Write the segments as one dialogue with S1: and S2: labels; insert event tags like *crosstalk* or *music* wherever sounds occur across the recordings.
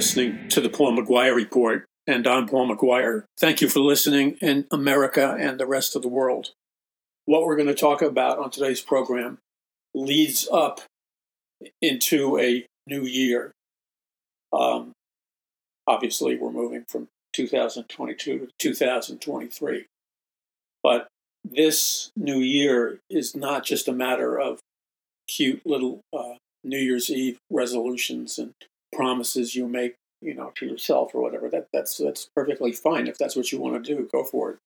S1: listening to the Paul McGuire Report, and I'm Paul McGuire. Thank you for listening in America and the rest of the world. What we're going to talk about on today's program leads up into a new year. Um, obviously, we're moving from 2022 to 2023. But this new year is not just a matter of cute little uh, New Year's Eve resolutions and promises you make, you know, to yourself or whatever. That that's that's perfectly fine if that's what you want to do. Go for it.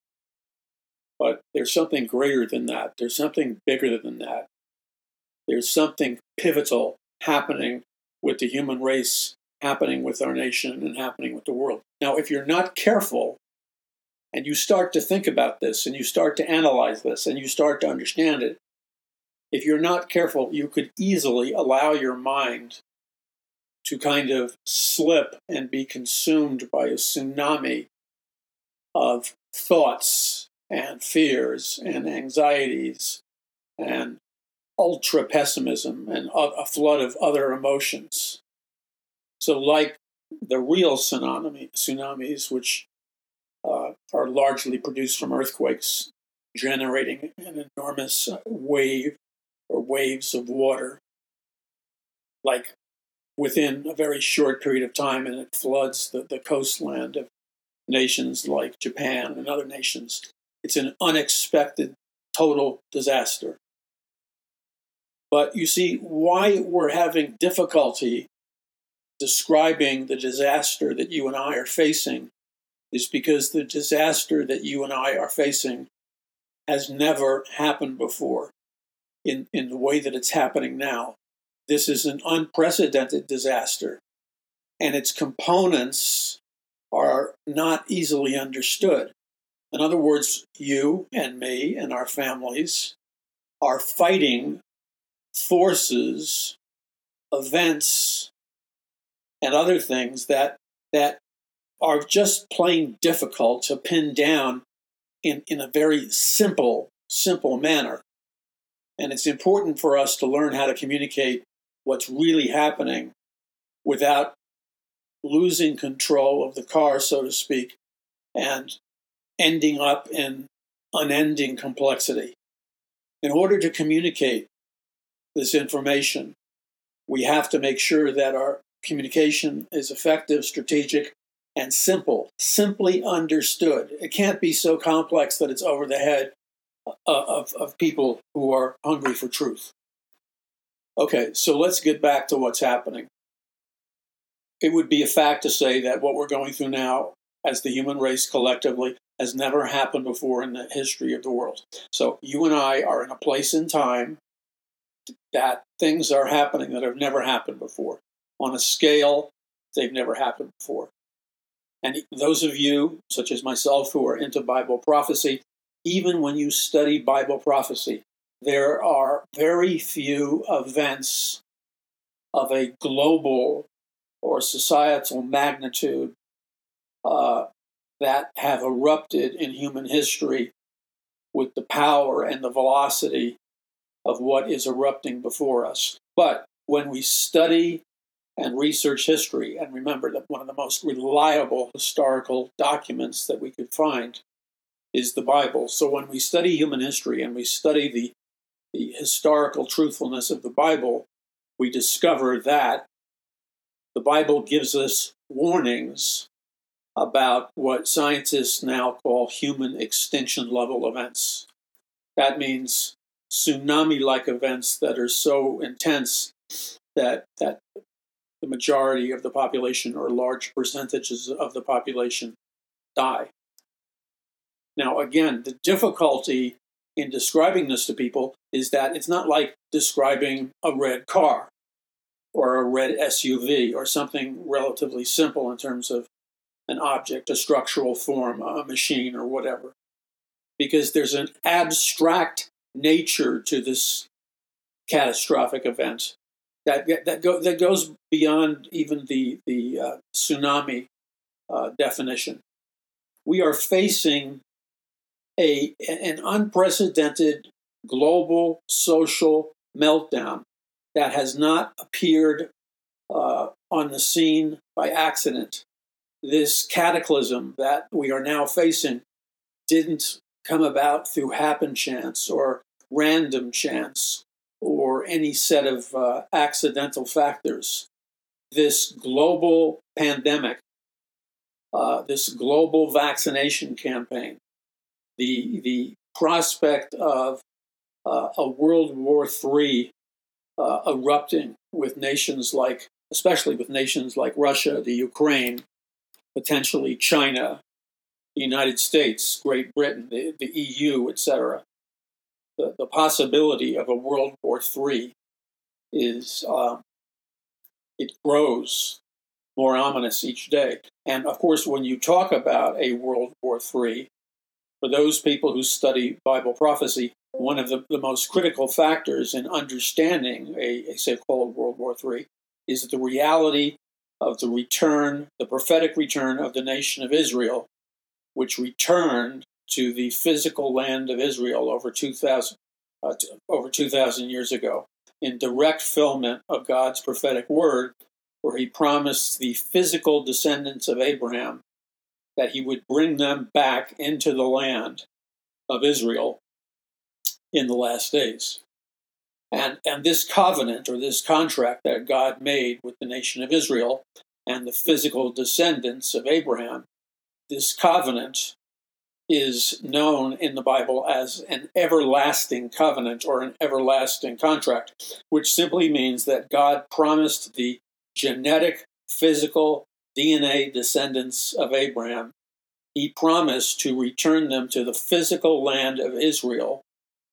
S1: But there's something greater than that. There's something bigger than that. There's something pivotal happening with the human race, happening with our nation, and happening with the world. Now, if you're not careful, and you start to think about this, and you start to analyze this, and you start to understand it, if you're not careful, you could easily allow your mind to kind of slip and be consumed by a tsunami of thoughts and fears and anxieties and ultra pessimism and a flood of other emotions. So, like the real tsunami, tsunamis, which uh, are largely produced from earthquakes, generating an enormous wave or waves of water, like within a very short period of time, and it floods the, the coastland of nations like Japan and other nations. It's an unexpected total disaster. But you see, why we're having difficulty describing the disaster that you and I are facing is because the disaster that you and I are facing has never happened before in, in the way that it's happening now. This is an unprecedented disaster, and its components are not easily understood. In other words, you and me and our families are fighting forces, events, and other things that that are just plain difficult to pin down in, in a very simple, simple manner. And it's important for us to learn how to communicate what's really happening without losing control of the car, so to speak, and ending up in unending complexity. In order to communicate this information, we have to make sure that our communication is effective, strategic, and simple, simply understood. It can't be so complex that it's over the head uh, of, of people who are hungry for truth. Okay, so let's get back to what's happening. It would be a fact to say that what we're going through now as the human race collectively has never happened before in the history of the world. So you and I are in a place in time that things are happening that have never happened before on a scale they've never happened before. And those of you, such as myself, who are into Bible prophecy, even when you study Bible prophecy, there are very few events of a global or societal magnitude uh, that have erupted in human history with the power and the velocity of what is erupting before us. But when we study and research history, and remember that one of the most reliable historical documents that we could find is the Bible. So when we study human history and we study the, the historical truthfulness of the Bible, we discover that the Bible gives us warnings about what scientists now call human extinction level events. That means tsunami like events that are so intense that, that the majority of the population or large percentages of the population die. Now, again, the difficulty in describing this to people is that it's not like describing a red car or a red SUV or something relatively simple in terms of an object, a structural form, a machine, or whatever. Because there's an abstract nature to this catastrophic event that that, go, that goes beyond even the the uh, tsunami uh, definition. We are facing a an unprecedented global social meltdown that has not appeared uh, on the scene by accident. This cataclysm that we are now facing didn't come about through happen chance or random chance or any set of uh, accidental factors. This global pandemic, uh, this global vaccination campaign, the, the prospect of uh, a World War III uh, erupting with nations like, especially with nations like Russia, the Ukraine, potentially China, the United States, Great Britain, the, the EU, etc. The, the possibility of a World War III is um, it grows more ominous each day. And of course, when you talk about a World War III, for those people who study Bible prophecy, one of the, the most critical factors in understanding a, a so called World War III is the reality of the return, the prophetic return of the nation of Israel, which returned to the physical land of Israel over 2,000 uh, over 2,000 years ago in direct fulfillment of God's prophetic word, where he promised the physical descendants of Abraham that he would bring them back into the land of Israel in the last days. And, and this covenant or this contract that God made with the nation of Israel and the physical descendants of Abraham, this covenant is known in the Bible as an everlasting covenant or an everlasting contract, which simply means that God promised the genetic, physical, DNA descendants of Abraham, he promised to return them to the physical land of Israel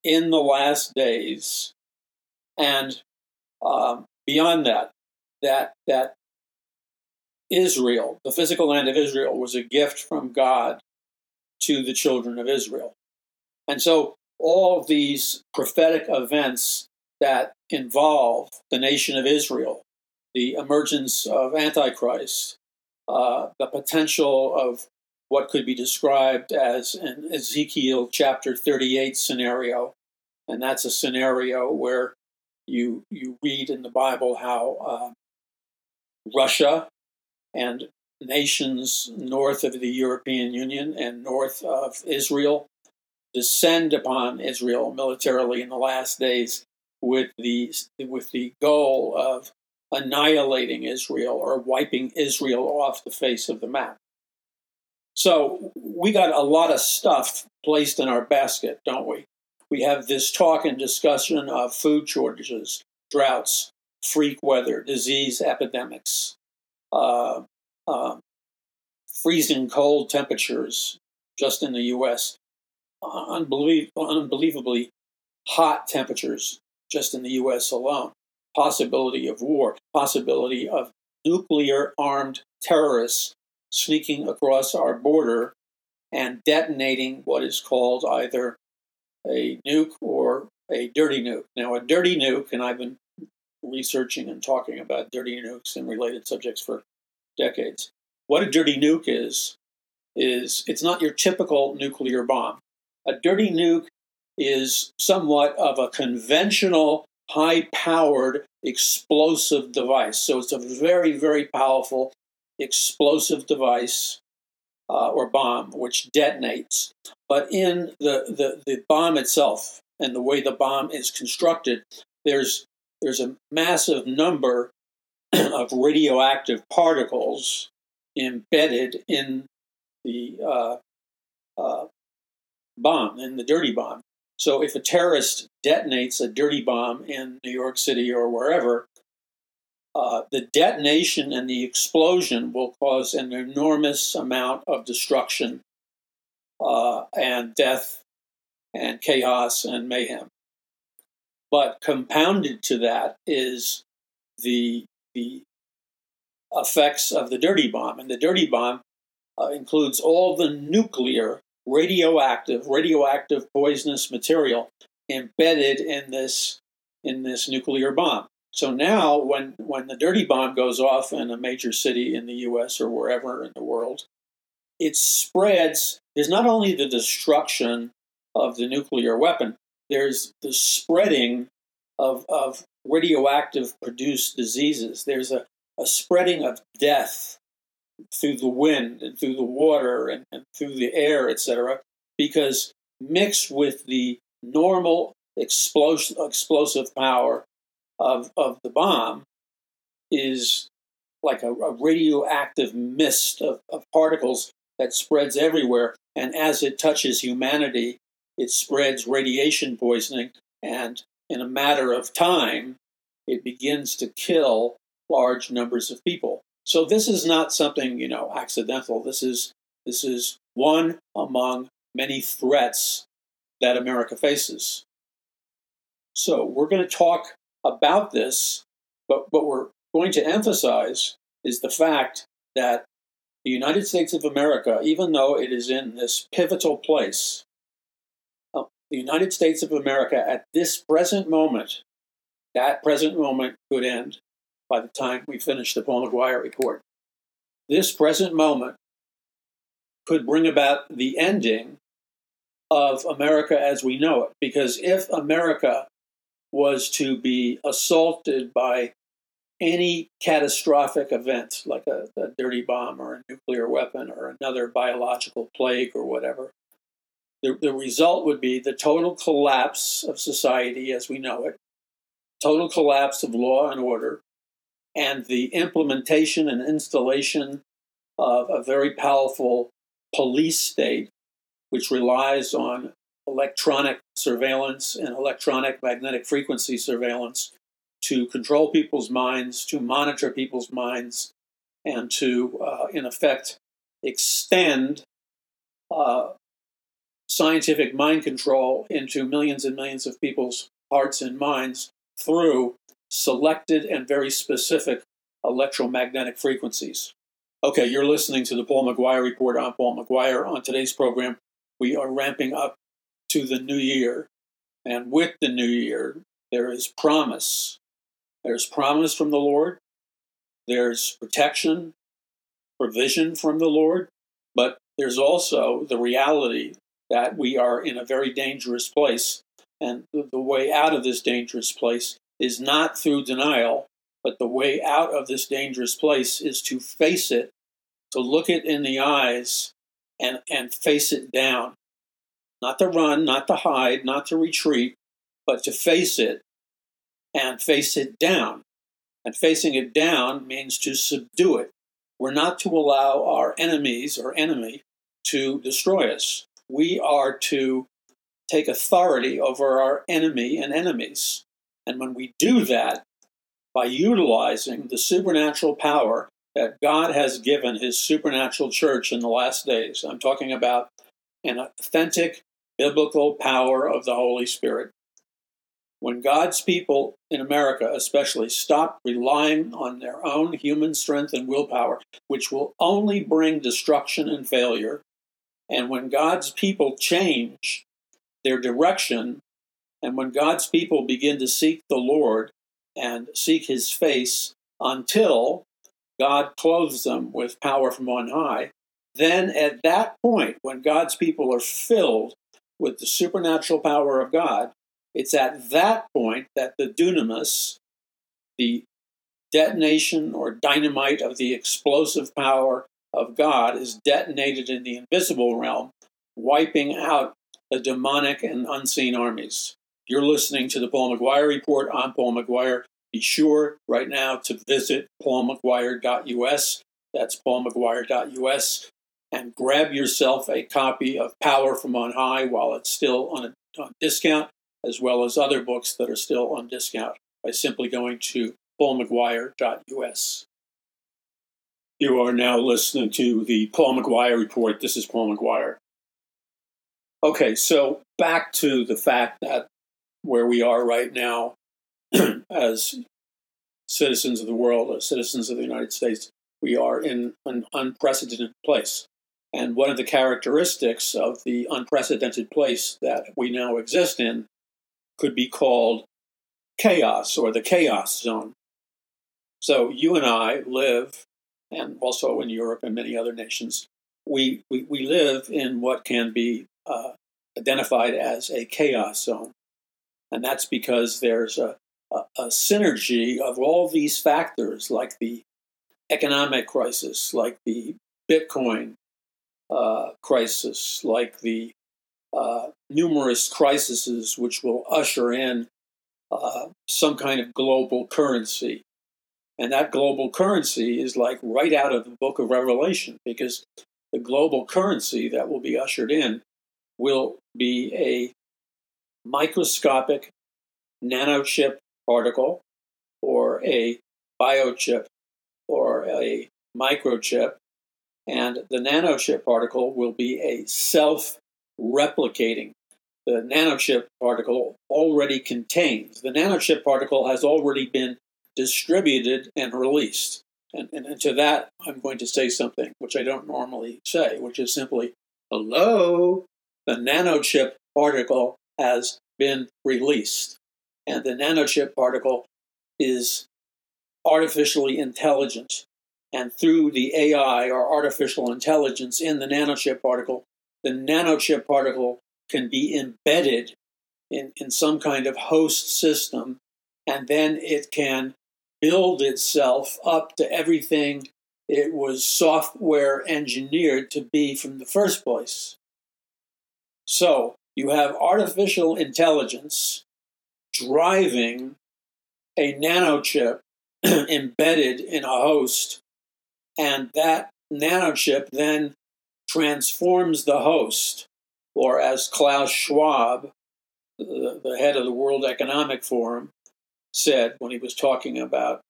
S1: in the last days. And um, beyond that, that, that Israel, the physical land of Israel, was a gift from God to the children of Israel. And so all these prophetic events that involve the nation of Israel, the emergence of Antichrist, uh, the potential of what could be described as an Ezekiel chapter 38 scenario. And that's a scenario where you, you read in the Bible how uh, Russia and nations north of the European Union and north of Israel descend upon Israel militarily in the last days with the, with the goal of annihilating Israel or wiping Israel off the face of the map. So we got a lot of stuff placed in our basket, don't we? We have this talk and discussion of food shortages, droughts, freak weather, disease epidemics, uh, uh, freezing cold temperatures just in the U.S., unbelievably hot temperatures just in the U.S. alone possibility of war, possibility of nuclear armed terrorists sneaking across our border and detonating what is called either a nuke or a dirty nuke. Now, a dirty nuke, and I've been researching and talking about dirty nukes and related subjects for decades. What a dirty nuke is, is it's not your typical nuclear bomb. A dirty nuke is somewhat of a conventional high powered explosive device. So it's a very, very powerful explosive device uh, or bomb which detonates. But in the, the, the bomb itself and the way the bomb is constructed, there's, there's a massive number *clears throat* of radioactive particles embedded in the uh, uh, bomb, in the dirty bomb. So if a terrorist detonates a dirty bomb in New York City or wherever, uh, the detonation and the explosion will cause an enormous amount of destruction uh, and death and chaos and mayhem. But compounded to that is the the effects of the dirty bomb, and the dirty bomb uh, includes all the nuclear radioactive, radioactive poisonous material embedded in this in this nuclear bomb. So now, when when the dirty bomb goes off in a major city in the U.S. or wherever in the world, it spreads. There's not only the destruction of the nuclear weapon. There's the spreading of of radioactive produced diseases. There's a, a spreading of death through the wind and through the water and, and through the air, etc., because mixed with the normal explosive, explosive power of, of the bomb is like a, a radioactive mist of, of particles that spreads everywhere. And as it touches humanity, it spreads radiation poisoning. And in a matter of time, it begins to kill large numbers of people. So this is not something, you know, accidental. This is this is one among many threats that America faces. So we're going to talk about this, but what we're going to emphasize is the fact that the United States of America, even though it is in this pivotal place, uh, the United States of America at this present moment, that present moment could end by the time we finish the Paul McGuire report. This present moment could bring about the ending of America as we know it. Because if America was to be assaulted by any catastrophic event, like a, a, dirty bomb or a nuclear weapon or another biological plague or whatever, the, the result would be the total collapse of society as we know it, total collapse of law and order, and the implementation and installation of a very powerful police state, which relies on electronic surveillance and electronic magnetic frequency surveillance to control people's minds, to monitor people's minds, and to, uh, in effect, extend uh, scientific mind control into millions and millions of people's hearts and minds through selected and very specific electromagnetic frequencies. Okay, you're listening to the Paul McGuire Report. I'm Paul McGuire. On today's program, we are ramping up to the new year. And with the new year, there is promise there's promise from the Lord, there's protection, provision from the Lord, but there's also the reality that we are in a very dangerous place. And the way out of this dangerous place is not through denial, but the way out of this dangerous place is to face it, to look it in the eyes and, and face it down. Not to run, not to hide, not to retreat, but to face it and face it down. And facing it down means to subdue it. We're not to allow our enemies or enemy to destroy us. We are to take authority over our enemy and enemies. And when we do that, by utilizing the supernatural power that God has given his supernatural church in the last days, I'm talking about an authentic biblical power of the Holy Spirit. When God's people in America, especially, stop relying on their own human strength and willpower, which will only bring destruction and failure, and when God's people change their direction, and when God's people begin to seek the Lord and seek his face until God clothes them with power from on high, then at that point, when God's people are filled with the supernatural power of God, it's at that point that the dunamis, the detonation or dynamite of the explosive power of God, is detonated in the invisible realm, wiping out the demonic and unseen armies. You're listening to the Paul McGuire Report. I'm Paul McGuire. Be sure right now to visit paulmcguire.us. That's paulmcguire.us. And grab yourself a copy of Power from On High while it's still on, a, on discount as well as other books that are still on discount by simply going to paulmcguire.us. You are now listening to the Paul McGuire Report. This is Paul McGuire. Okay, so back to the fact that where we are right now *clears throat* as citizens of the world, as citizens of the United States, we are in an unprecedented place. And one of the characteristics of the unprecedented place that we now exist in could be called chaos or the chaos zone. So you and I live, and also in Europe and many other nations, we, we, we live in what can be uh, identified as a chaos zone. And that's because there's a, a, a synergy of all these factors, like the economic crisis, like the Bitcoin uh, crisis, like the uh, numerous crises which will usher in uh, some kind of global currency. And that global currency is like right out of the book of Revelation, because the global currency that will be ushered in will be a microscopic nanochip particle or a biochip or a microchip. And the nanochip particle will be a self replicating. The nanochip particle already contains, the nanochip particle has already been distributed and released. And, and, and, to that, I'm going to say something which I don't normally say, which is simply, hello, the nanochip particle has been released. And the nanochip particle is artificially intelligent. And through the AI or artificial intelligence in the nanochip particle, the nanochip particle can be embedded in, in some kind of host system, and then it can build itself up to everything it was software engineered to be from the first place. So you have artificial intelligence driving a nanochip *clears throat* embedded in a host, and that nanochip then transforms the host, or as Klaus Schwab, the, head of the World Economic Forum, said when he was talking about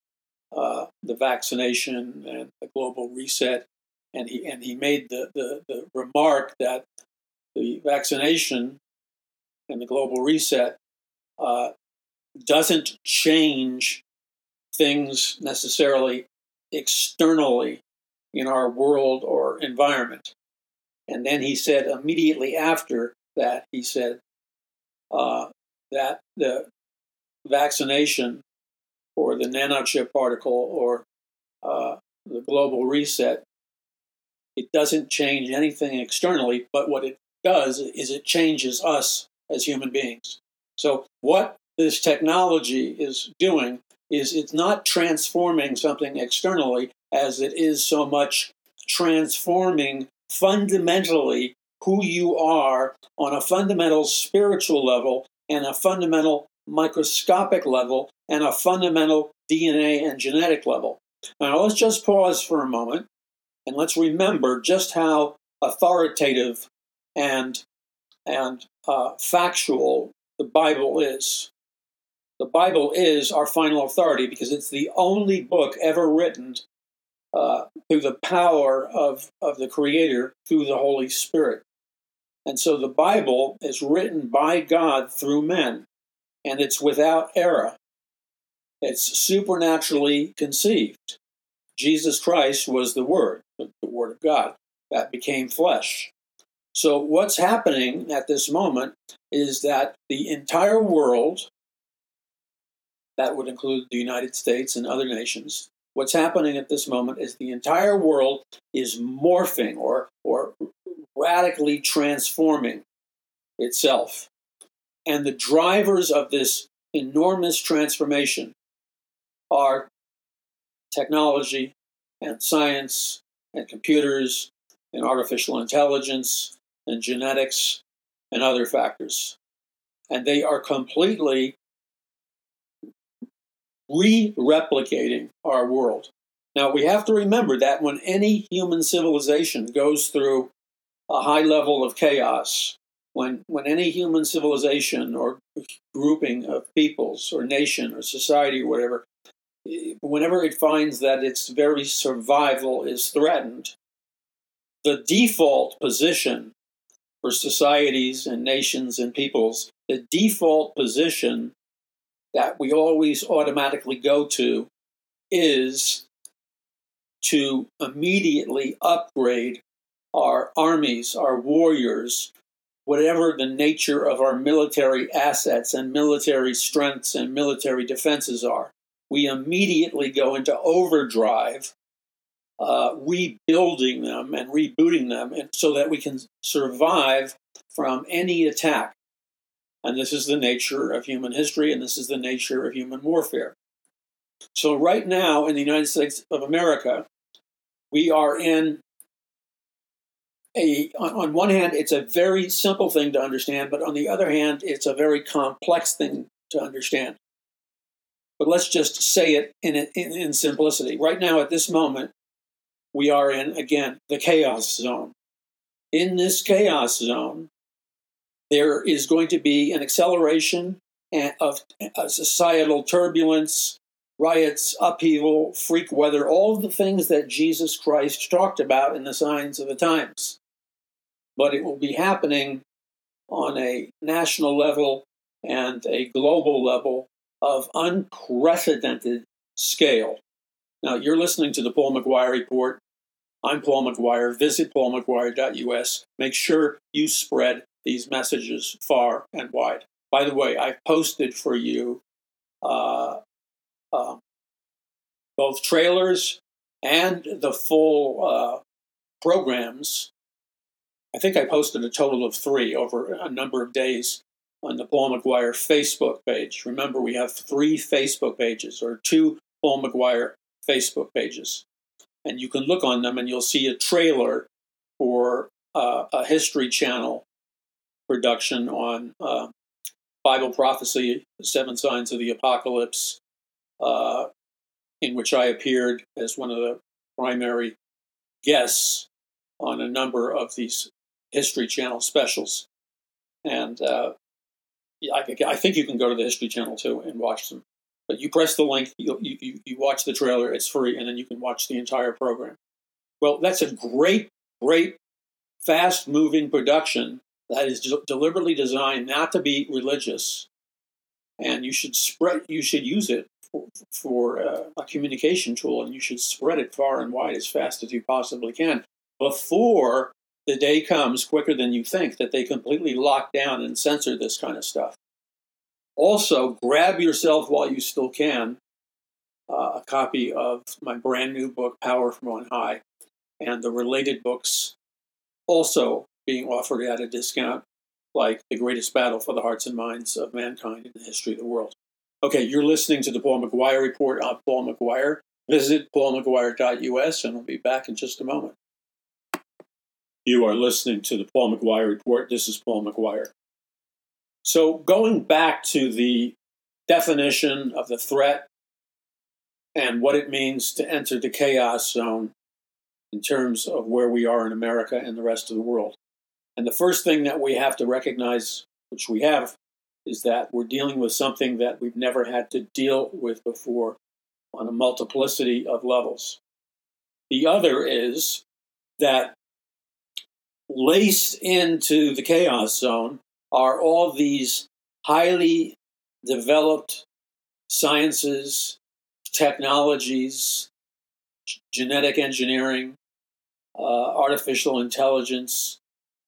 S1: uh, the vaccination and the global reset, and he and he made the, the, the remark that the vaccination and the global reset uh, doesn't change things necessarily externally in our world or environment. And then he said immediately after that, he said uh, that the vaccination or the nanochip particle or uh, the global reset, it doesn't change anything externally, but what it does is it changes us as human beings. So, what this technology is doing is it's not transforming something externally as it is so much transforming fundamentally who you are on a fundamental spiritual level and a fundamental microscopic level and a fundamental DNA and genetic level. Now, let's just pause for a moment and let's remember just how authoritative and, and uh, factual the Bible is. The Bible is our final authority because it's the only book ever written uh, through the power of, of the Creator through the Holy Spirit. And so the Bible is written by God through men, and it's without error. It's supernaturally conceived. Jesus Christ was the Word, the Word of God, that became flesh. So, what's happening at this moment is that the entire world, that would include the United States and other nations, what's happening at this moment is the entire world is morphing or, or radically transforming itself. And the drivers of this enormous transformation are technology and science and computers and artificial intelligence and genetics and other factors. And they are completely re replicating our world. Now, we have to remember that when any human civilization goes through a high level of chaos, when, when any human civilization or grouping of peoples or nation or society or whatever, whenever it finds that its very survival is threatened, the default position for societies and nations and peoples, the default position that we always automatically go to is to immediately upgrade our armies, our warriors, whatever the nature of our military assets and military strengths and military defenses are. We immediately go into overdrive, uh, rebuilding them and rebooting them so that we can survive from any attack. And this is the nature of human history, and this is the nature of human warfare. So, right now in the United States of America, we are in a on, on one hand it's a very simple thing to understand but on the other hand it's a very complex thing to understand but let's just say it in, in, in simplicity right now at this moment we are in again the chaos zone in this chaos zone there is going to be an acceleration of uh, societal turbulence riots, upheaval, freak weather, all the things that Jesus Christ talked about in the signs of the times but it will be happening on a national level and a global level of unprecedented scale. Now, you're listening to the Paul McGuire Report. I'm Paul McGuire. Visit paulmcguire.us. Make sure you spread these messages far and wide. By the way, I've posted for you uh, uh, both trailers and the full uh, programs I think I posted a total of three over a number of days on the Paul McGuire Facebook page. Remember, we have three Facebook pages or two Paul McGuire Facebook pages. And you can look on them and you'll see a trailer for uh, a History Channel production on uh, Bible prophecy, the seven signs of the apocalypse, uh, in which I appeared as one of the primary guests on a number of these History Channel specials, and uh, I, I, think you can go to the History Channel too and watch them. You press the link, you, you, you watch the trailer, it's free, and then you can watch the entire program. Well, that's a great, great, fast moving production that is deliberately designed not to be religious, and you should spread, you should use it for, for uh, a communication tool, and you should spread it far and wide as fast as you possibly can before the day comes quicker than you think that they completely lock down and censor this kind of stuff. Also, grab yourself while you still can uh, a copy of my brand new book, Power from On High, and the related books also being offered at a discount, like The Greatest Battle for the Hearts and Minds of Mankind in the History of the World. Okay, you're listening to the Paul McGuire Report. I'm Paul McGuire. Visit paulmcguire.us, and we'll be back in just a moment. You are listening to the Paul McGuire Report. This is Paul McGuire. So, going back to the definition of the threat and what it means to enter the chaos zone in terms of where we are in America and the rest of the world. And the first thing that we have to recognize, which we have, is that we're dealing with something that we've never had to deal with before on a multiplicity of levels. The other is that laced into the chaos zone are all these highly developed sciences, technologies, genetic engineering, uh, artificial intelligence,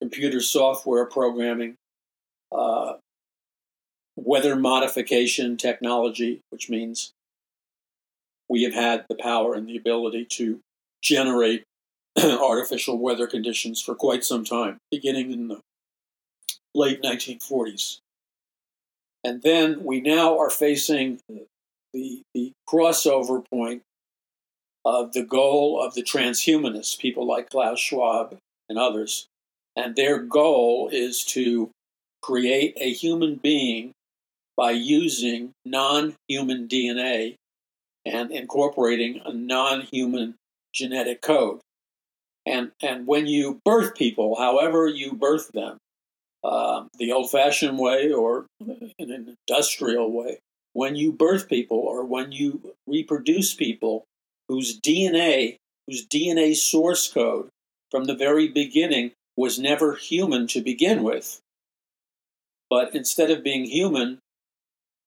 S1: computer software programming, uh, weather modification technology, which means we have had the power and the ability to generate *clears throat* artificial weather conditions for quite some time, beginning in the late 1940s. And then we now are facing the, the crossover point of the goal of the transhumanists, people like Klaus Schwab and others. And their goal is to create a human being by using non human DNA and incorporating a non human genetic code. And, and when you birth people, however you birth them, uh, the old fashioned way or in an industrial way, when you birth people or when you reproduce people whose DNA, whose DNA source code from the very beginning was never human to begin with, but instead of being human,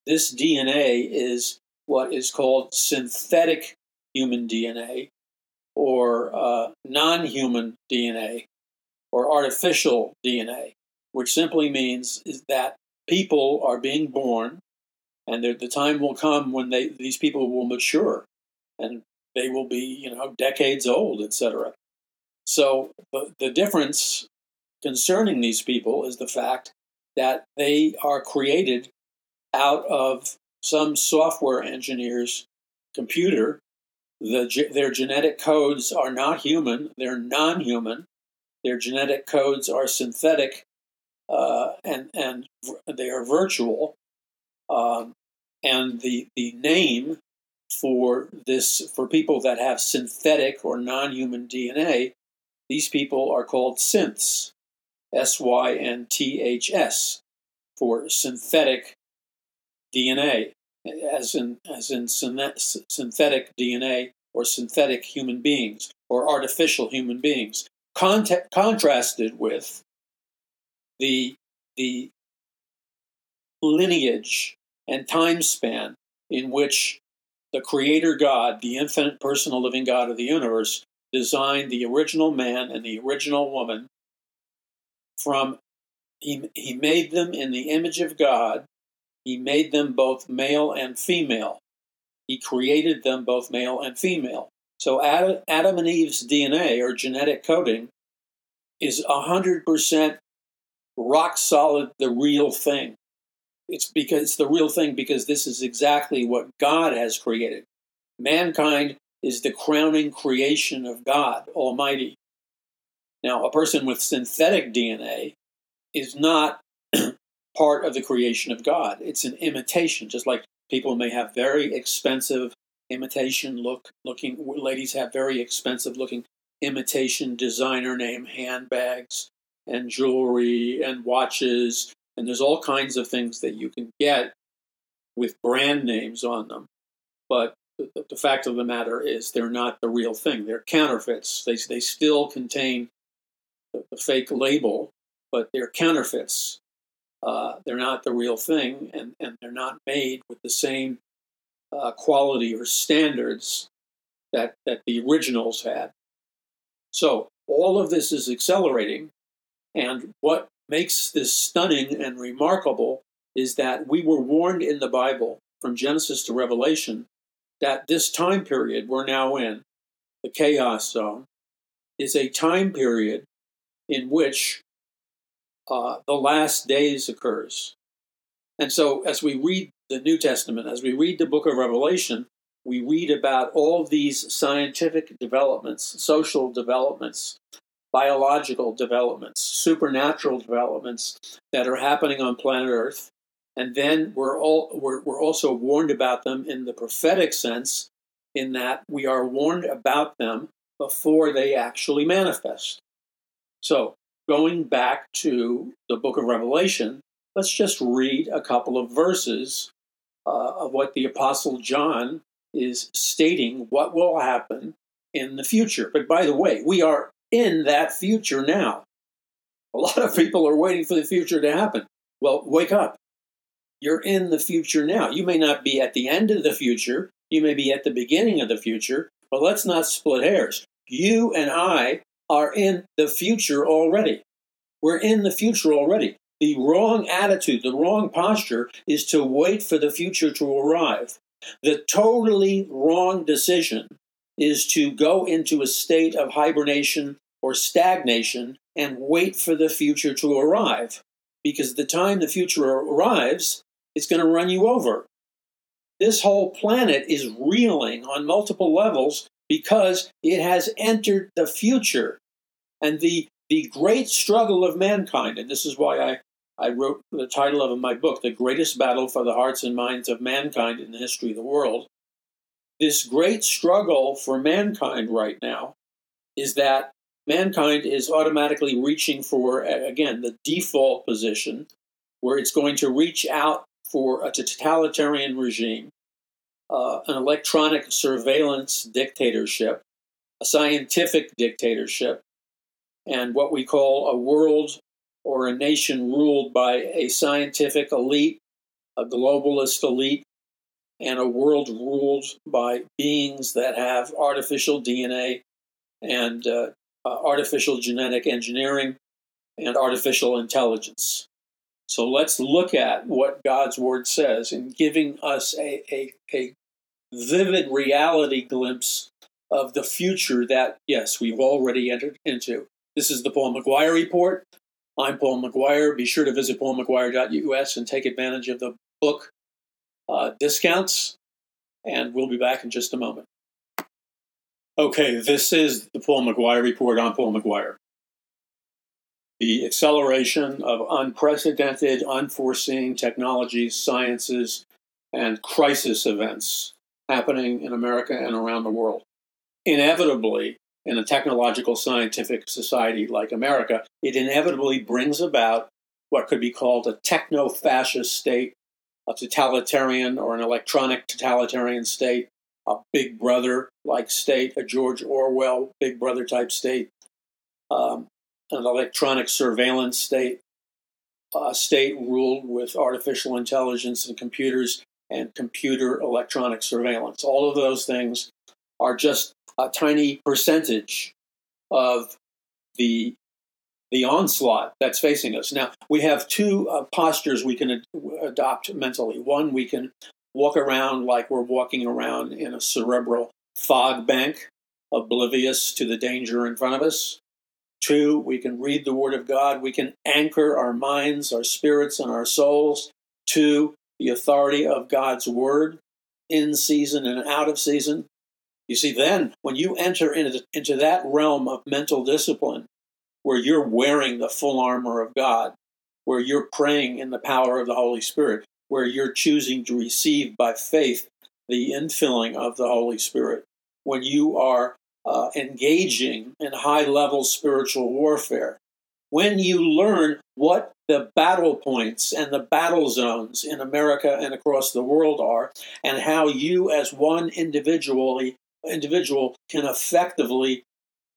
S1: this DNA is what is called synthetic human DNA, or uh, non human DNA or artificial DNA, which simply means is that people are being born and the time will come when they, these people will mature and they will be you know decades old etc so the, the difference concerning these people is the fact that they are created out of some software engineer's computer The, their genetic codes are not human, they're non human. Their genetic codes are synthetic uh, and, and they are virtual. Um, and the, the name for this, for people that have synthetic or non human DNA, these people are called synths, S Y N T H S, for synthetic DNA as in as in synthetic DNA or synthetic human beings or artificial human beings, contrasted with the the lineage and time span in which the creator God, the infinite personal living God of the universe, designed the original man and the original woman from he, he made them in the image of God he made them both male and female. He created them both male and female. So Adam and Eve's DNA or genetic coding is 100% rock solid, the real thing. It's because it's the real thing because this is exactly what God has created. Mankind is the crowning creation of God Almighty. Now, a person with synthetic DNA is not *clears throat* part of the creation of God. It's an imitation, just like people may have very expensive imitation look looking ladies have very expensive looking imitation designer name handbags and jewelry and watches and there's all kinds of things that you can get with brand names on them. But the, the fact of the matter is they're not the real thing. They're counterfeits. They, they still contain the, the fake label but they're counterfeits. Uh, they're not the real thing, and, and they're not made with the same uh, quality or standards that, that the originals had. So all of this is accelerating, and what makes this stunning and remarkable is that we were warned in the Bible from Genesis to Revelation that this time period we're now in, the chaos zone, is a time period in which uh, the last days occurs. And so, as we read the New Testament, as we read the book of Revelation, we read about all these scientific developments, social developments, biological developments, supernatural developments that are happening on planet Earth. And then we're, all, we're, we're also warned about them in the prophetic sense, in that we are warned about them before they actually manifest. So, going back to the book of Revelation, let's just read a couple of verses uh, of what the Apostle John is stating what will happen in the future. But by the way, we are in that future now. A lot of people are waiting for the future to happen. Well, wake up. You're in the future now. You may not be at the end of the future, you may be at the beginning of the future, but let's not split hairs. You and I are in the future already. We're in the future already. The wrong attitude, the wrong posture is to wait for the future to arrive. The totally wrong decision is to go into a state of hibernation or stagnation and wait for the future to arrive. Because the time the future arrives, it's going to run you over. This whole planet is reeling on multiple levels because it has entered the future. And the, the great struggle of mankind, and this is why I, I wrote the title of my book, The Greatest Battle for the Hearts and Minds of Mankind in the History of the World. This great struggle for mankind right now is that mankind is automatically reaching for, again, the default position where it's going to reach out for a totalitarian regime, uh, an electronic surveillance dictatorship, a scientific dictatorship, and what we call a world or a nation ruled by a scientific elite, a globalist elite, and a world ruled by beings that have artificial DNA and uh, uh, artificial genetic engineering and artificial intelligence. So let's look at what God's Word says in giving us a, a, a vivid reality glimpse of the future that, yes, we've already entered into. This is the Paul McGuire Report. I'm Paul McGuire. Be sure to visit paulmcguire.us and take advantage of the book uh, discounts. And we'll be back in just a moment. Okay, this is the Paul McGuire Report. I'm Paul McGuire. The acceleration of unprecedented, unforeseen technologies, sciences, and crisis events happening in America and around the world. Inevitably, in a technological scientific society like America, it inevitably brings about what could be called a techno fascist state, a totalitarian or an electronic totalitarian state, a big brother like state, a George Orwell big brother type state, um, an electronic surveillance state, a state ruled with artificial intelligence and computers and computer electronic surveillance. All of those things are just a tiny percentage of the the onslaught that's facing us. Now, we have two uh, postures we can ad- adopt mentally. One, we can walk around like we're walking around in a cerebral fog bank, oblivious to the danger in front of us. Two, we can read the Word of God. We can anchor our minds, our spirits, and our souls to the authority of God's Word in season and out of season. You see, then when you enter into, into that realm of mental discipline, where you're wearing the full armor of God, where you're praying in the power of the Holy Spirit, where you're choosing to receive by faith the infilling of the Holy Spirit, when you are uh, engaging in high level spiritual warfare, when you learn what the battle points and the battle zones in America and across the world are, and how you, as one individually individual, can effectively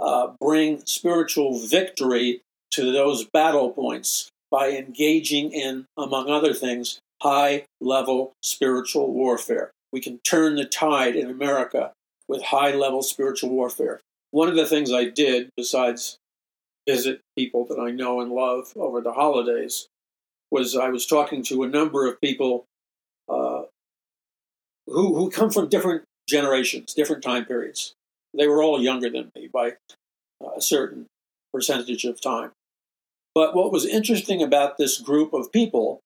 S1: uh, bring spiritual victory to those battle points by engaging in, among other things, high level spiritual warfare. We can turn the tide in America with high level spiritual warfare. One of the things I did, besides visit people that I know and love over the holidays, was I was talking to a number of people uh, who, who come from different generations, different time periods. They were all younger than me by uh, a certain percentage of time. But what was interesting about this group of people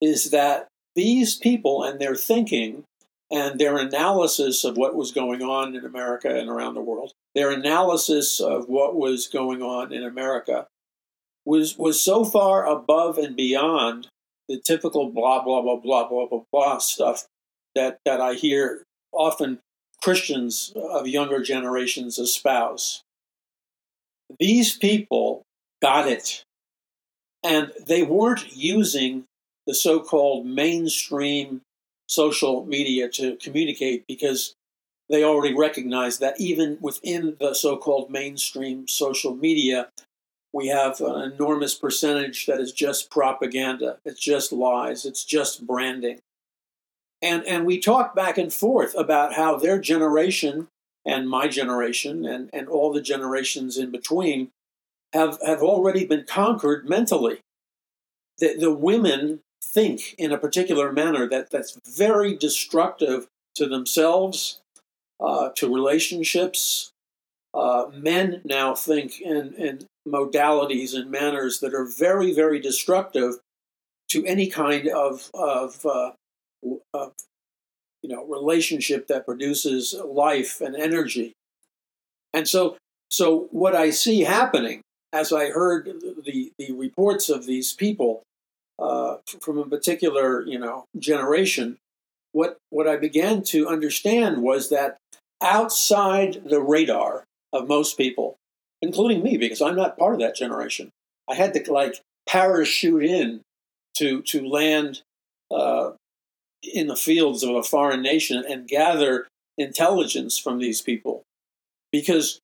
S1: is that these people and their thinking and their analysis of what was going on in America and around the world, their analysis of what was going on in America was was so far above and beyond the typical blah blah blah blah blah blah blah stuff that that I hear often Christians of younger generations espouse. These people got it. And they weren't using the so called mainstream social media to communicate because they already recognized that even within the so called mainstream social media, we have an enormous percentage that is just propaganda, it's just lies, it's just branding. And, and we talk back and forth about how their generation and my generation and, and all the generations in between have, have already been conquered mentally. The, the women think in a particular manner that, that's very destructive to themselves, uh, to relationships. Uh, men now think in, in modalities and manners that are very, very destructive to any kind of, of, uh, of you know relationship that produces life and energy. And so so what i see happening as i heard the the reports of these people uh, from a particular you know generation what what i began to understand was that outside the radar of most people including me because i'm not part of that generation i had to like parachute in to to land uh, in the fields of a foreign nation and gather intelligence from these people. Because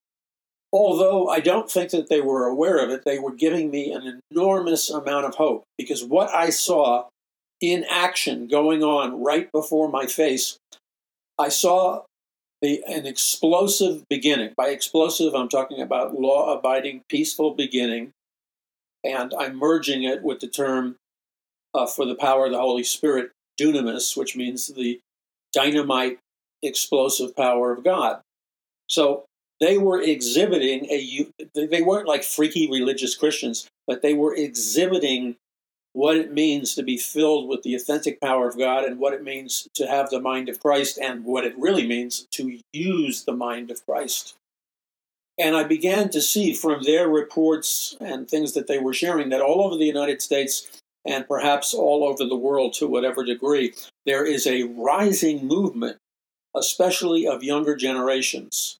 S1: although I don't think that they were aware of it, they were giving me an enormous amount of hope. Because what I saw in action going on right before my face, I saw the, an explosive beginning. By explosive, I'm talking about law abiding, peaceful beginning. And I'm merging it with the term uh, for the power of the Holy Spirit, dunamis, which means the dynamite explosive power of God. So they were exhibiting a, they weren't like freaky religious Christians, but they were exhibiting what it means to be filled with the authentic power of God and what it means to have the mind of Christ and what it really means to use the mind of Christ. And I began to see from their reports and things that they were sharing that all over the United States and perhaps all over the world to whatever degree, there is a rising movement, especially of younger generations.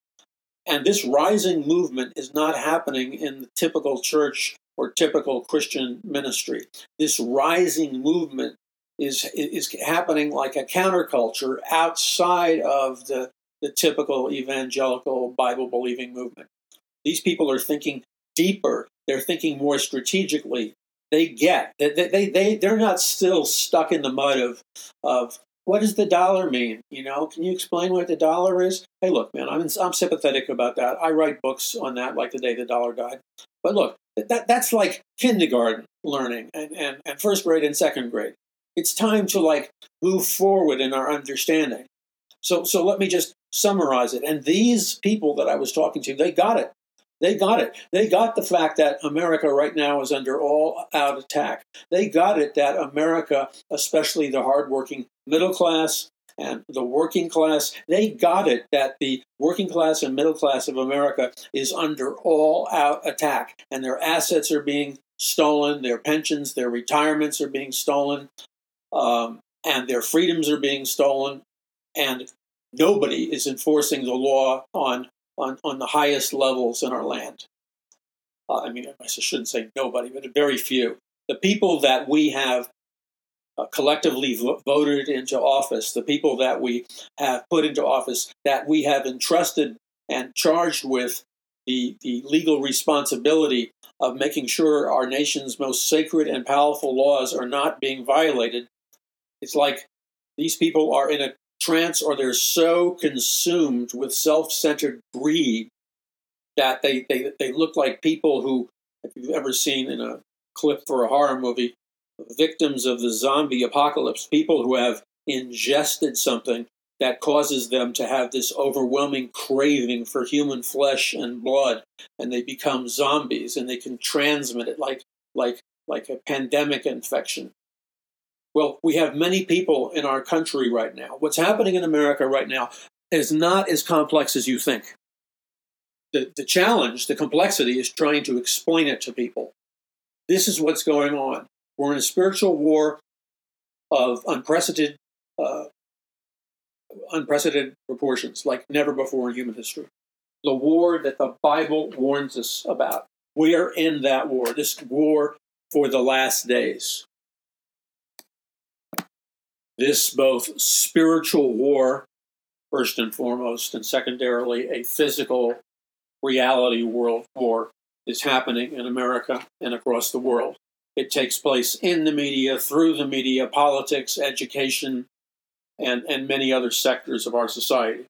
S1: And this rising movement is not happening in the typical church or typical Christian ministry. This rising movement is, is happening like a counterculture outside of the, the typical evangelical Bible believing movement. These people are thinking deeper, they're thinking more strategically, they get. that They, they, they, they're not still stuck in the mud of, of what does the dollar mean? You know, can you explain what the dollar is? Hey, look, man, I'm, I'm sympathetic about that. I write books on that, like the day the dollar died. But look, that, that's like kindergarten learning and, and, and first grade and second grade. It's time to like move forward in our understanding. So, so let me just summarize it. And these people that I was talking to, they got it. They got it. They got the fact that America right now is under all out attack. They got it that America, especially the hardworking middle class and the working class, they got it that the working class and middle class of America is under all out attack and their assets are being stolen, their pensions, their retirements are being stolen, um, and their freedoms are being stolen, and nobody is enforcing the law on on, on the highest levels in our land. Uh, I mean, I shouldn't say nobody, but very few. The people that we have uh, collectively vo- voted into office, the people that we have put into office, that we have entrusted and charged with the, the legal responsibility of making sure our nation's most sacred and powerful laws are not being violated. It's like these people are in a trance or they're so consumed with self centered greed that they, they, they look like people who, if you've ever seen in a clip for a horror movie, victims of the zombie apocalypse, people who have ingested something that causes them to have this overwhelming craving for human flesh and blood and they become zombies and they can transmit it like like like a pandemic infection well, we have many people in our country right now. What's happening in America right now is not as complex as you think. The, the challenge, the complexity, is trying to explain it to people. This is what's going on. We're in a spiritual war of unprecedented, uh, unprecedented proportions, like never before in human history. The war that the Bible warns us about. We are in that war, this war for the last days this both spiritual war, first and foremost, and secondarily, a physical reality world war is happening in America and across the world. It takes place in the media, through the media, politics, education, and, and many other sectors of our society.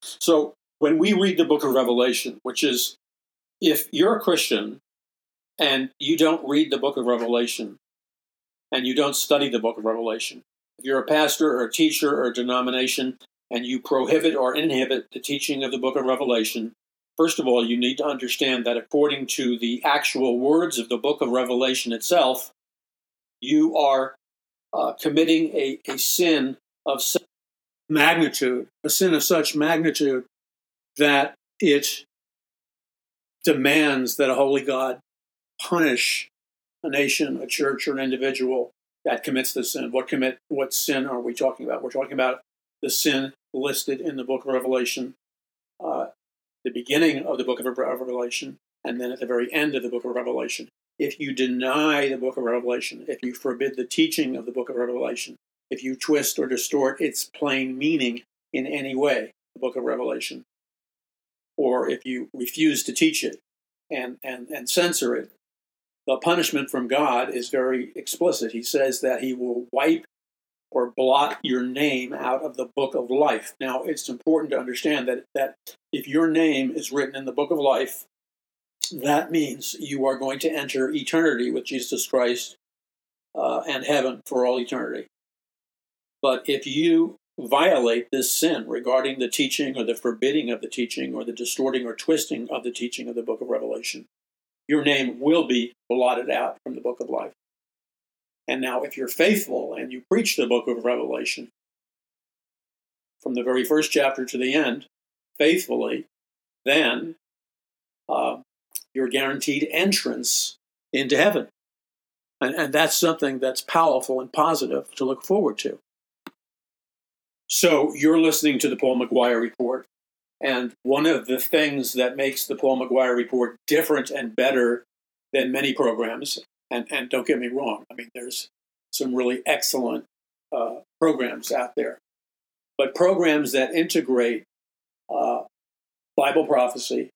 S1: So when we read the book of Revelation, which is if you're a Christian and you don't read the book of Revelation and you don't study the book of Revelation, if you're a pastor or a teacher or a denomination and you prohibit or inhibit the teaching of the book of Revelation, first of all, you need to understand that according to the actual words of the book of Revelation itself, you are uh, committing a, a sin of such magnitude, a sin of such magnitude that it demands that a holy God punish a nation, a church, or an individual that commits the sin. What commit? What sin are we talking about? We're talking about the sin listed in the book of Revelation, uh, the beginning of the book of Revelation, and then at the very end of the book of Revelation. If you deny the book of Revelation, if you forbid the teaching of the book of Revelation, if you twist or distort its plain meaning in any way, the book of Revelation, or if you refuse to teach it and, and, and censor it the punishment from God is very explicit. He says that he will wipe or blot your name out of the book of life. Now, it's important to understand that, that if your name is written in the book of life, that means you are going to enter eternity with Jesus Christ uh, and heaven for all eternity. But if you violate this sin regarding the teaching or the forbidding of the teaching or the distorting or twisting of the teaching of the book of Revelation, your name will be blotted out from the book of life. And now, if you're faithful and you preach the book of Revelation from the very first chapter to the end faithfully, then uh, your guaranteed entrance into heaven. And, and that's something that's powerful and positive to look forward to. So you're listening to the Paul McGuire Report. And one of the things that makes the Paul McGuire Report different and better than many programs, and, and don't get me wrong, I mean, there's some really excellent uh, programs out there, but programs that integrate uh, Bible prophecy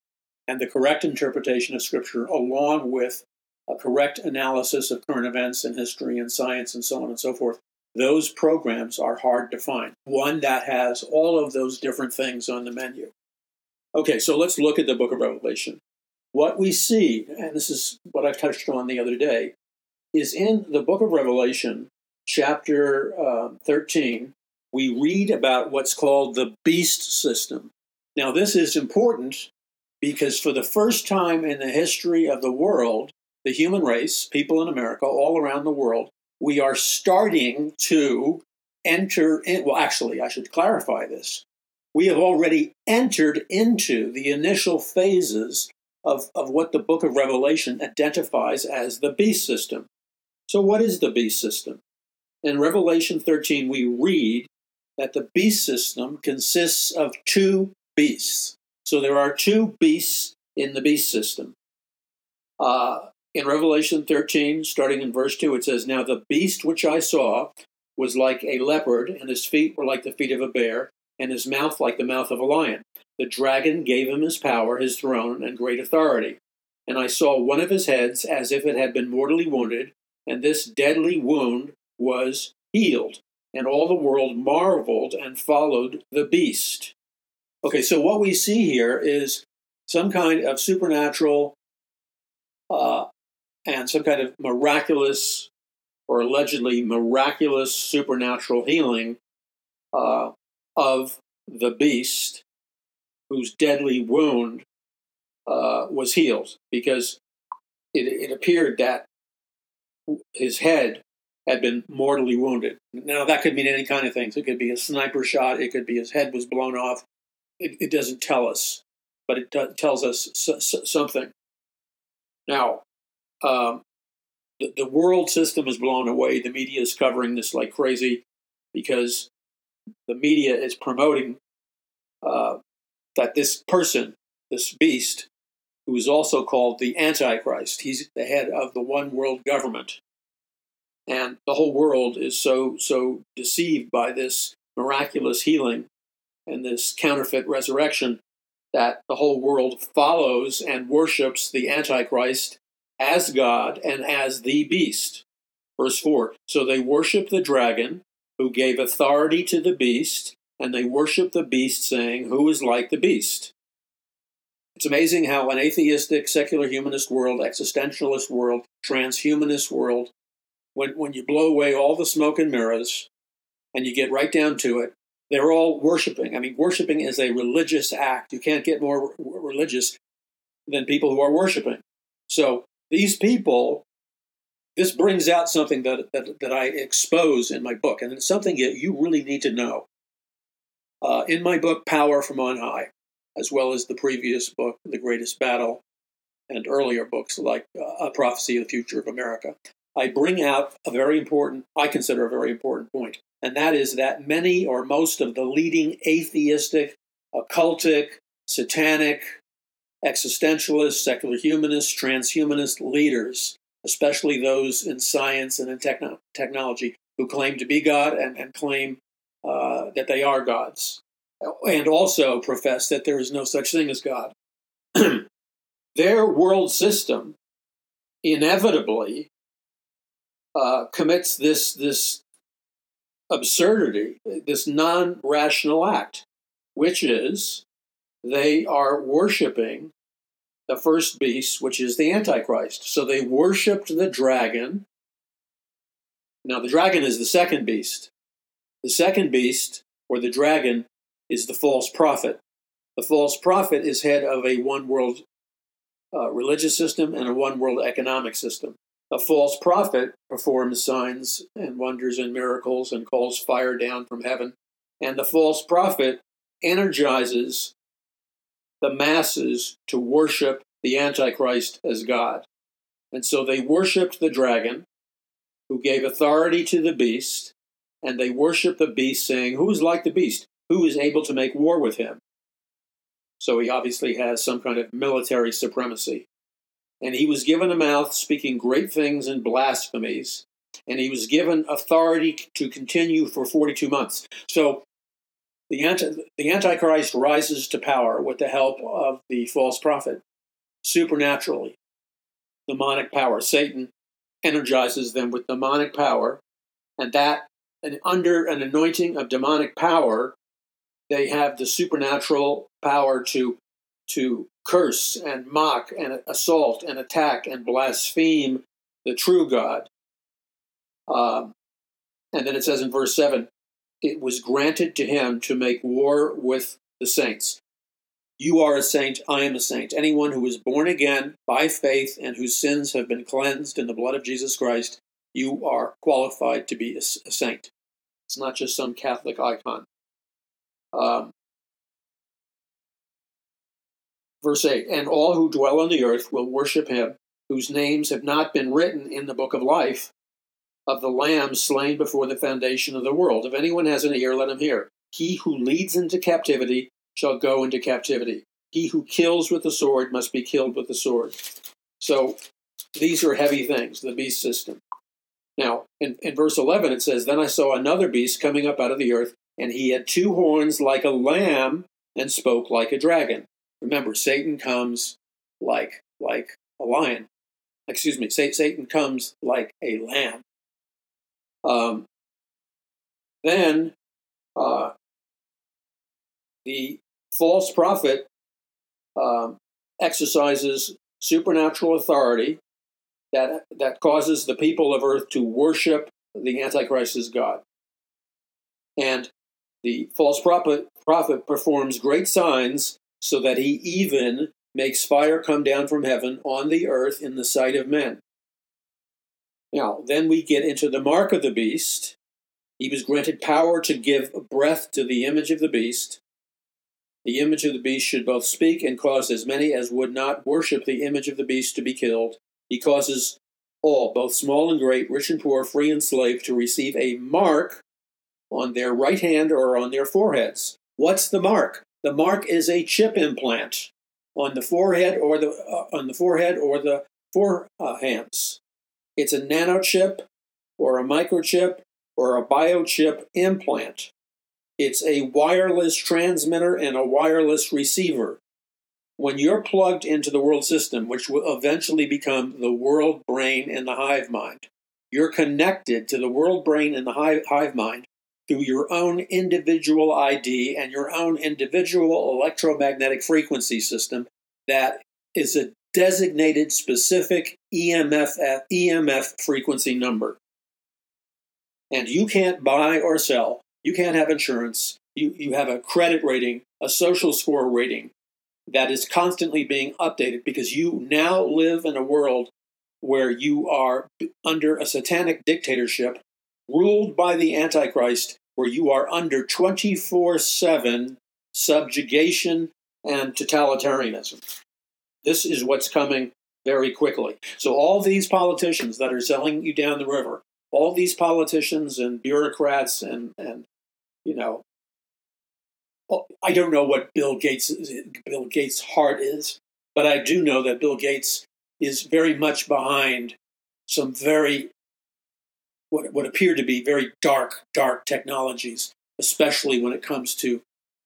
S1: and the correct interpretation of Scripture along with a correct analysis of current events and history and science and so on and so forth. Those programs are hard to find. One that has all of those different things on the menu. Okay, so let's look at the book of Revelation. What we see, and this is what I touched on the other day, is in the book of Revelation, chapter uh, 13, we read about what's called the beast system. Now, this is important because for the first time in the history of the world, the human race, people in America, all around the world, we are starting to enter in. Well, actually, I should clarify this. We have already entered into the initial phases of, of what the book of Revelation identifies as the beast system. So, what is the beast system? In Revelation 13, we read that the beast system consists of two beasts. So, there are two beasts in the beast system. Uh, in Revelation 13, starting in verse 2, it says, Now the beast which I saw was like a leopard, and his feet were like the feet of a bear, and his mouth like the mouth of a lion. The dragon gave him his power, his throne, and great authority. And I saw one of his heads as if it had been mortally wounded, and this deadly wound was healed. And all the world marveled and followed the beast. Okay, so what we see here is some kind of supernatural uh, and some kind of miraculous or allegedly miraculous supernatural healing uh, of the beast whose deadly wound uh, was healed because it, it, appeared that his head had been mortally wounded. Now, that could mean any kind of things. It could be a sniper shot, it could be his head was blown off. It, it doesn't tell us, but it t- tells us something. Now, um, the, the world system is blown away. The media is covering this like crazy because the media is promoting uh, that this person, this beast, who is also called the Antichrist, he's the head of the one world government. And the whole world is so so deceived by this miraculous healing and this counterfeit resurrection that the whole world follows and worships the Antichrist as God and as the beast. Verse 4 So they worship the dragon, who gave authority to the beast, and they worship the beast, saying, Who is like the beast? It's amazing how an atheistic, secular humanist world, existentialist world, transhumanist world, when, when you blow away all the smoke and mirrors and you get right down to it, they're all worshiping. I mean, worshiping is a religious act. You can't get more religious than people who are worshiping. So these people, this brings out something that, that, that I expose in my book, and it's something that you really need to know. Uh, in my book, Power from On High, as well as the previous book, The Greatest Battle, and earlier books like uh, A Prophecy of the Future of America, I bring out a very important, I consider a very important point, and that is that many or most of the leading atheistic, occultic, satanic, existentialists, secular humanists, transhumanist leaders, especially those in science and in techno- technology, who claim to be God and, and claim uh, that they are gods, and also profess that there is no such thing as God. *clears throat* Their world system inevitably uh, commits this this absurdity, this non-rational act, which is they are worshiping the first beast, which is the Antichrist. So they worshiped the dragon. Now, the dragon is the second beast. The second beast, or the dragon, is the false prophet. The false prophet is head of a one world uh, religious system and a one world economic system. A false prophet performs signs and wonders and miracles and calls fire down from heaven. And the false prophet energizes the masses to worship the Antichrist as God. And so they worshiped the dragon, who gave authority to the beast, and they worshiped the beast, saying, Who is like the beast? Who is able to make war with him? So he obviously has some kind of military supremacy. And he was given a mouth speaking great things and blasphemies, and he was given authority to continue for 42 months. So the, anti, the Antichrist rises to power with the help of the false prophet supernaturally. Demonic power. Satan energizes them with demonic power, and that, and under an anointing of demonic power, they have the supernatural power to to curse and mock and assault and attack and blaspheme the true God. Um, and then it says in verse 7 it was granted to him to make war with the saints. You are a saint, I am a saint. Anyone who is born again by faith and whose sins have been cleansed in the blood of Jesus Christ, you are qualified to be a, a saint. It's not just some Catholic icon. Um, verse 8 And all who dwell on the earth will worship him, whose names have not been written in the book of life of the Lamb slain before the foundation of the world. If anyone has an ear, let him hear. He who leads into captivity shall go into captivity. He who kills with the sword must be killed with the sword. So these are heavy things, the beast system. Now, in, in verse 11, it says, Then I saw another beast coming up out of the earth, and he had two horns like a lamb and spoke like a dragon. Remember, Satan comes like, like a lion. Excuse me, Satan comes like a lamb. Um, then uh, the false prophet um, exercises supernatural authority that, that causes the people of earth to worship the Antichrist as God. And the false prophet, prophet performs great signs so that he even makes fire come down from heaven on the earth in the sight of men. Now, then we get into the mark of the beast. He was granted power to give breath to the image of the beast, the image of the beast should both speak and cause as many as would not worship the image of the beast to be killed. He causes all, both small and great, rich and poor, free and slave, to receive a mark on their right hand or on their foreheads. What's the mark? The mark is a chip implant on the forehead or the uh, on the forehead or the forehands. It's a nanochip or a microchip or a biochip implant. It's a wireless transmitter and a wireless receiver. When you're plugged into the world system, which will eventually become the world brain and the hive mind, you're connected to the world brain and the hive mind through your own individual ID and your own individual electromagnetic frequency system that is a designated specific EMF, EMF frequency number. And you can't buy or sell you can't have insurance. You, you have a credit rating, a social score rating that is constantly being updated because you now live in a world where you are under a satanic dictatorship ruled by the Antichrist, where you are under 24 7 subjugation and totalitarianism. This is what's coming very quickly. So, all these politicians that are selling you down the river, all these politicians and bureaucrats and, and you know, oh, I don't know what Bill Gates Bill Gates' heart is, but I do know that Bill Gates is very much behind some very what what appear to be very dark dark technologies, especially when it comes to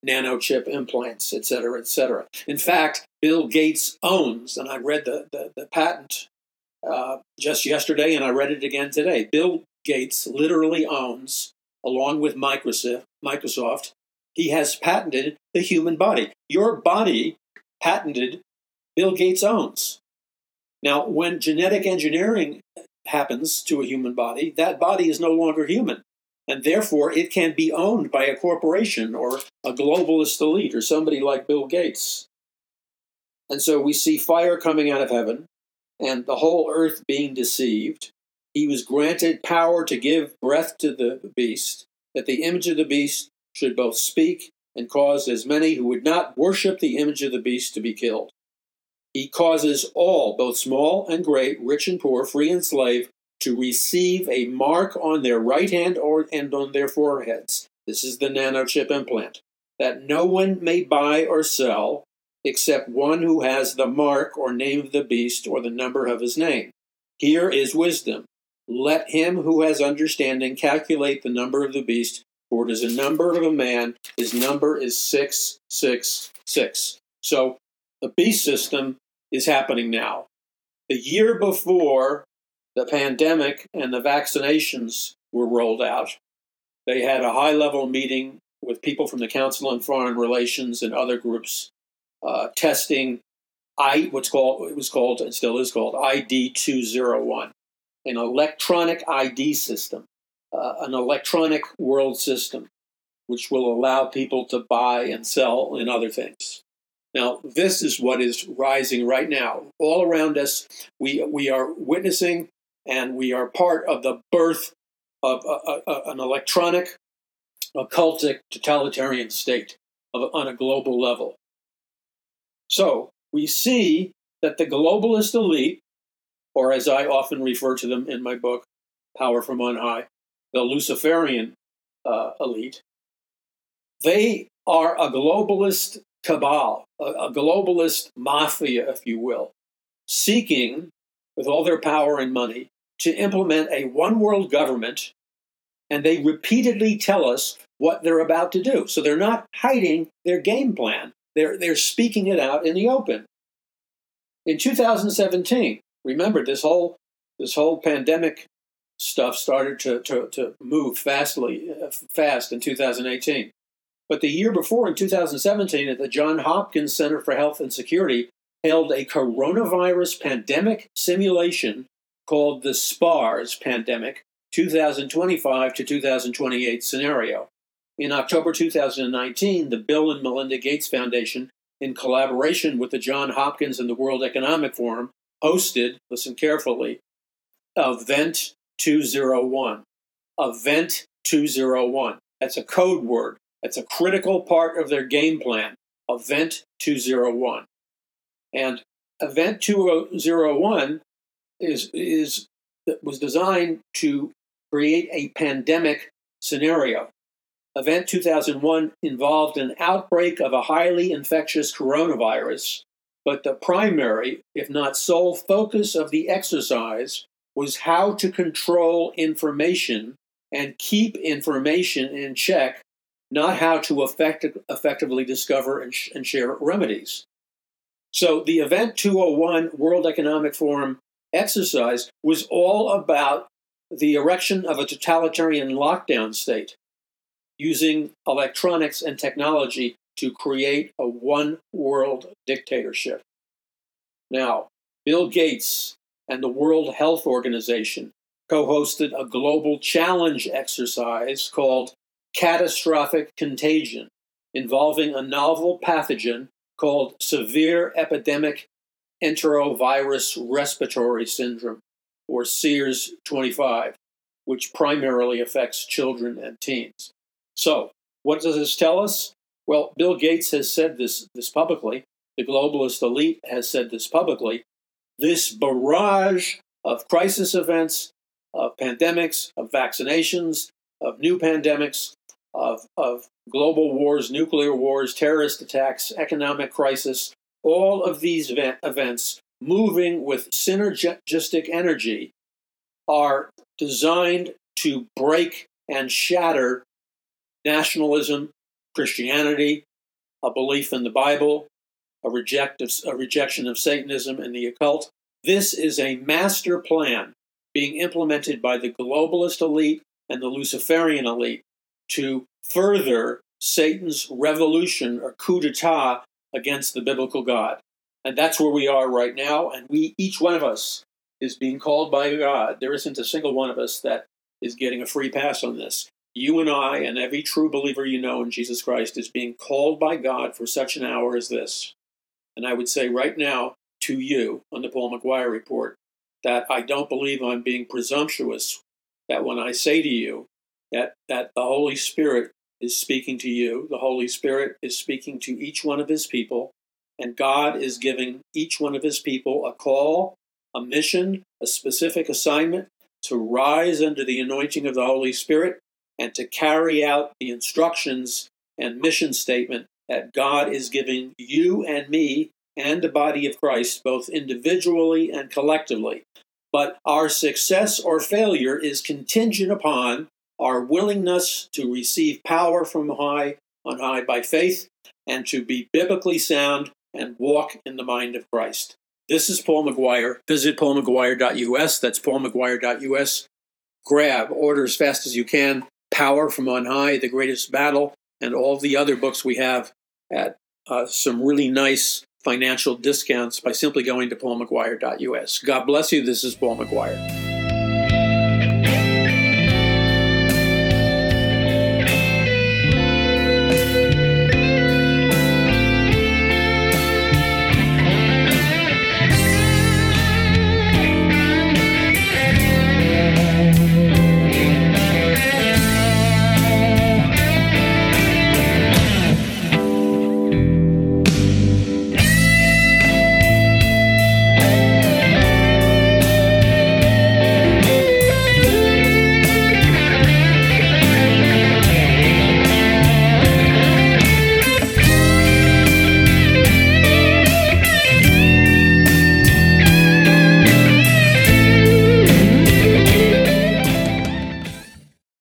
S1: nanochip implants, et cetera, et cetera. In fact, Bill Gates owns, and I read the the, the patent uh, just yesterday, and I read it again today. Bill Gates literally owns along with Microsoft, Microsoft, he has patented the human body. Your body, patented, Bill Gates owns. Now, when genetic engineering happens to a human body, that body is no longer human. And therefore, it can be owned by a corporation or a globalist elite or somebody like Bill Gates. And so we see fire coming out of heaven and the whole earth being deceived. He was granted power to give breath to the beast, that the image of the beast should both speak and cause as many who would not worship the image of the beast to be killed. He causes all, both small and great, rich and poor, free and slave, to receive a mark on their right hand or and on their foreheads. This is the nanochip implant. That no one may buy or sell except one who has the mark or name of the beast or the number of his name. Here is wisdom. Let him who has understanding calculate the number of the beast, for it is a number of a man. His number is 666. So the beast system is happening now. The year before the pandemic and the vaccinations were rolled out, they had a high level meeting with people from the Council on Foreign Relations and other groups uh, testing I what's called it was called and still is called ID two zero one, an electronic ID system, uh, an electronic world system, which will allow people to buy and sell and other things. Now, this is what is rising right now. All around us, we, we are witnessing and we are part of the birth of a, a, an electronic, occultic, totalitarian state of, on a global level. So we see that the globalist elite, or as I often refer to them in my book, Power from On High, the Luciferian uh, elite, they are a globalist cabal, a, a globalist mafia, if you will, seeking, with all their power and money, to implement a one world government. And they repeatedly tell us what they're about to do. So they're not hiding their game plan. They're, they're speaking it out in the open. In 2017, remember this whole this whole pandemic stuff started to, to, to move fastly fast in 2018. But the year before, in 2017, at the Johns Hopkins Center for Health and Security, held a coronavirus pandemic simulation called the SPARS pandemic 2025 to 2028 scenario. In October 2019, the Bill and Melinda Gates Foundation, in collaboration with the Johns Hopkins and the World Economic Forum, hosted, listen carefully, Event 201. Event 201. That's a code word. That's a critical part of their game plan. Event 201. And Event 201 is, is was designed to create a pandemic scenario. Event 2001 involved an outbreak of a highly infectious coronavirus, but the primary, if not sole, focus of the exercise was how to control information and keep information in check, not how to effect- effectively discover and, sh- and share remedies. So the Event 201 World Economic Forum exercise was all about the erection of a totalitarian lockdown state using electronics and technology to create a one world dictatorship. Now, Bill Gates and the World Health Organization co hosted a global challenge exercise called Catastrophic Contagion, involving a novel pathogen called Severe Epidemic Enterovirus Respiratory Syndrome, or SEERS 25, which primarily affects children and teens. So, what does this tell us? Well, Bill Gates has said this, this publicly. The globalist elite has said this publicly. This barrage of crisis events, of pandemics, of vaccinations, of new pandemics, of, of global wars, nuclear wars, terrorist attacks, economic crisis, all of these event, events moving with synergistic energy are designed to break and shatter nationalism, Christianity, a belief in the Bible, a, reject of, a rejection of Satanism and the occult. This is a master plan being implemented by the globalist elite and the Luciferian elite to further Satan's revolution or coup d'etat against the biblical God. And that's where we are right now. And we, each one of us, is being called by God. There isn't a single one of us that is getting a free pass on this. You and I, and every true believer you know in Jesus Christ, is being called by God for such an hour as this. And I would say right now to you on the Paul McGuire report that I don't believe I'm being presumptuous. That when I say to you that, that the Holy Spirit is speaking to you, the Holy Spirit is speaking to each one of his people, And God is giving each one of his people a call, a mission, a specific assignment to rise under the anointing of the Holy Spirit and to carry out the instructions and mission statement that God is giving you and me and the body of Christ, both individually and collectively. But our success or failure is contingent upon our willingness to receive power from high on high by faith and to be biblically sound and walk in the mind of Christ. This is Paul McGuire. Visit paulmcguire.us. That's paulmcguire.us. Grab, order as fast as you can. Power from on high, the greatest battle, and all the other books we have at uh, some really nice financial discounts by simply going to paulmcguire.us. God bless you. This is Paul McGuire.